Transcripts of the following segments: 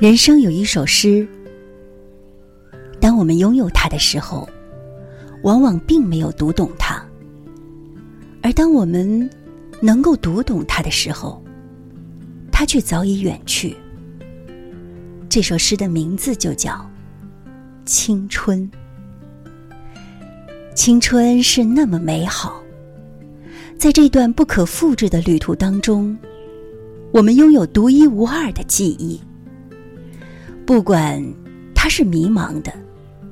人生有一首诗，当我们拥有它的时候，往往并没有读懂它；而当我们能够读懂它的时候，它却早已远去。这首诗的名字就叫《青春》。青春是那么美好，在这段不可复制的旅途当中，我们拥有独一无二的记忆。不管它是迷茫的、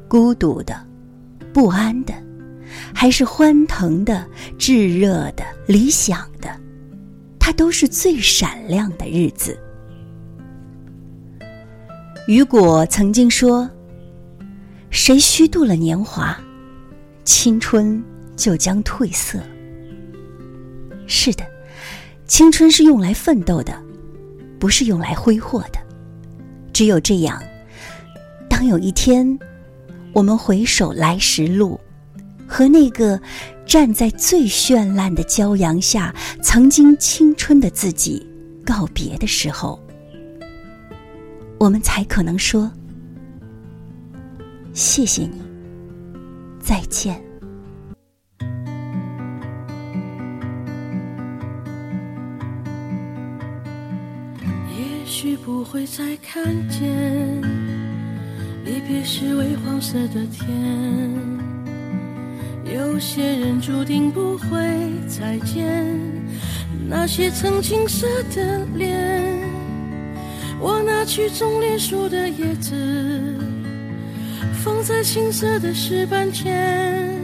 孤独的、不安的，还是欢腾的、炙热的、理想的，它都是最闪亮的日子。雨果曾经说：“谁虚度了年华，青春就将褪色。”是的，青春是用来奋斗的，不是用来挥霍的。只有这样，当有一天，我们回首来时路，和那个站在最绚烂的骄阳下、曾经青春的自己告别的时候，我们才可能说：“谢谢你，再见。”也许不会再看见，离别时微黄色的天。有些人注定不会再见，那些曾青涩的脸。我拿去种莲树的叶子，放在青涩的石板前，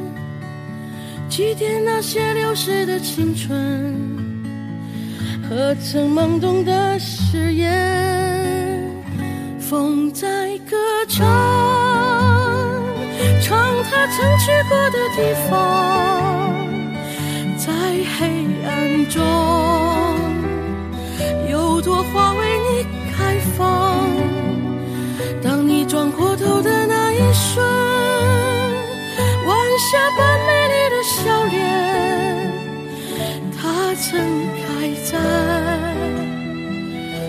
祭奠那些流逝的青春。何曾懵懂的誓言？风在歌唱，唱他曾去过的地方，在黑暗中，有朵花为你开放。当你转过头的那一瞬，晚霞般美丽的笑脸，它曾。在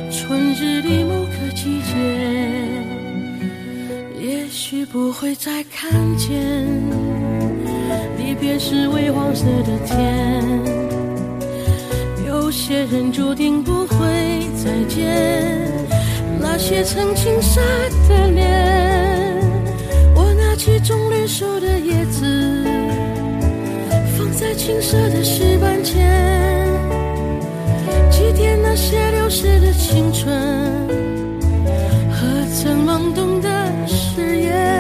春日里某个季节，也许不会再看见离别时微黄色的天。有些人注定不会再见，那些曾青涩的脸。我拿起种绿树的叶子，放在青涩的石板前。那些流逝的青春，和曾懵懂的誓言？